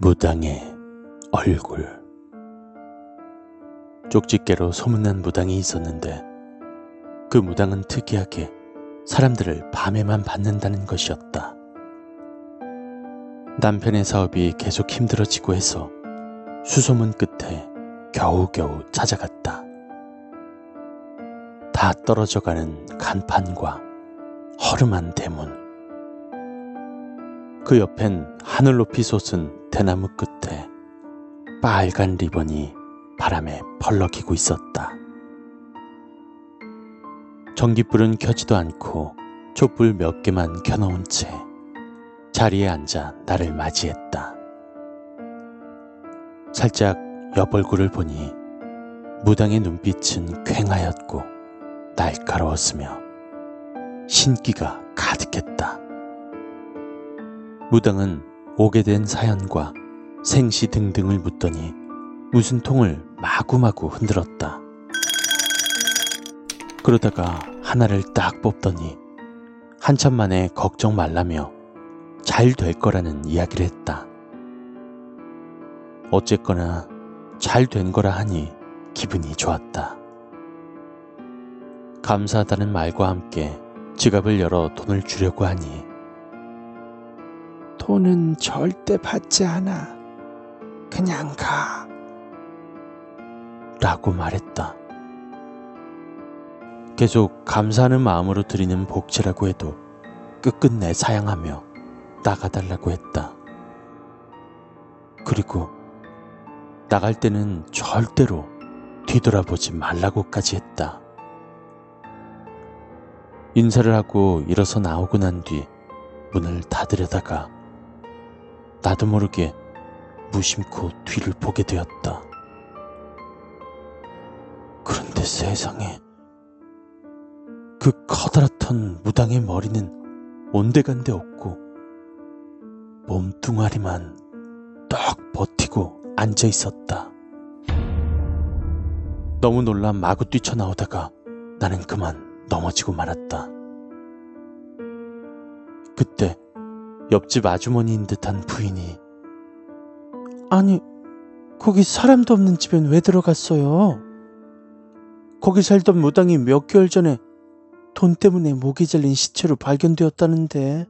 무당의 얼굴 쪽집게로 소문난 무당이 있었는데 그 무당은 특이하게 사람들을 밤에만 받는다는 것이었다. 남편의 사업이 계속 힘들어지고 해서 수소문 끝에 겨우겨우 찾아갔다. 다 떨어져가는 간판과 허름한 대문. 그 옆엔 하늘 높이 솟은 대나무 끝에 빨간 리본이 바람에 펄럭이고 있었다. 전기불은 켜지도 않고 촛불 몇 개만 켜놓은 채 자리에 앉아 나를 맞이했다. 살짝 옆 얼굴을 보니 무당의 눈빛은 퀭하였고 날카로웠으며 신기가. 무당은 오게 된 사연과 생시 등등을 묻더니 무슨 통을 마구마구 흔들었다. 그러다가 하나를 딱 뽑더니 한참 만에 걱정 말라며 잘 될 거라는 이야기를 했다. 어쨌거나 잘 된 거라 하니 기분이 좋았다. 감사하다는 말과 함께 지갑을 열어 돈을 주려고 하니 돈은 절대 받지 않아. 그냥 가. 라고 말했다. 계속 감사하는 마음으로 드리는 복지라고 해도 끝끝내 사양하며 나가달라고 했다. 그리고 나갈 때는 절대로 뒤돌아보지 말라고까지 했다. 인사를 하고 일어서 나오고 난 뒤 문을 닫으려다가 나도 모르게 무심코 뒤를 보게 되었다. 그런데 세상에 그 커다랗던 무당의 머리는 온데간데 없고 몸뚱아리만 떡 버티고 앉아 있었다. 너무 놀라 마구 뛰쳐나오다가 나는 그만 넘어지고 말았다. 그때 옆집 아주머니인 듯한 부인이 아니 거기 사람도 없는 집엔 왜 들어갔어요? 거기 살던 무당이 몇 개월 전에 돈 때문에 목이 잘린 시체로 발견되었다는데